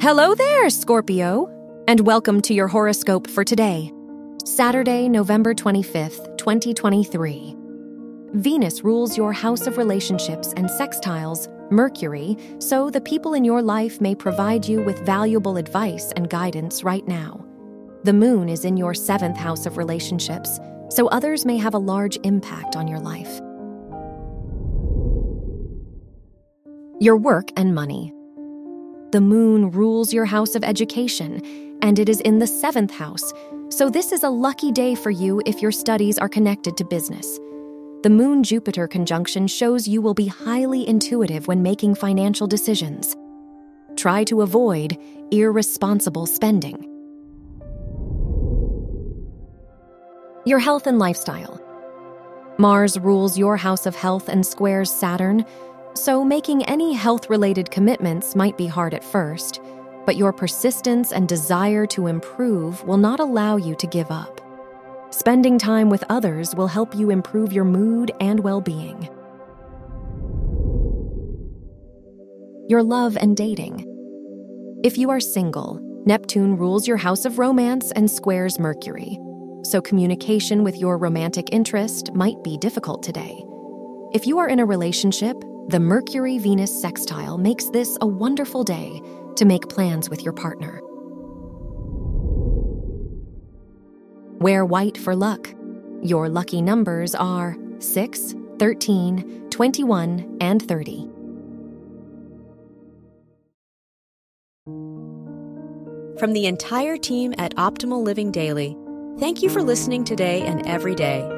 Hello there, Scorpio, and welcome to your horoscope for today, Saturday, November 25th, 2023. Venus rules your house of relationships and sextiles, Mercury, so the people in your life may provide you with valuable advice and guidance right now. The moon is in your seventh house of relationships, so others may have a large impact on your life. Your work and money. The moon rules your house of education, and it is in the seventh house, so this is a lucky day for you if your studies are connected to business. The Moon Jupiter conjunction shows you will be highly intuitive when making financial decisions. Try to avoid irresponsible spending. Your health and lifestyle. Mars rules your house of health and squares Saturn, so making any health related commitments might be hard at first, but your persistence and desire to improve will not allow you to give up. Spending time with others will help you improve your mood and well being. Your love and dating. If you are single, Neptune rules your house of romance and squares Mercury, so communication with your romantic interest might be difficult today. If you are in a relationship, the Mercury Venus sextile makes this a wonderful day to make plans with your partner. Wear white for luck. Your lucky numbers are 6, 13, 21, and 30. From the entire team at Optimal Living Daily, thank you for listening today and every day.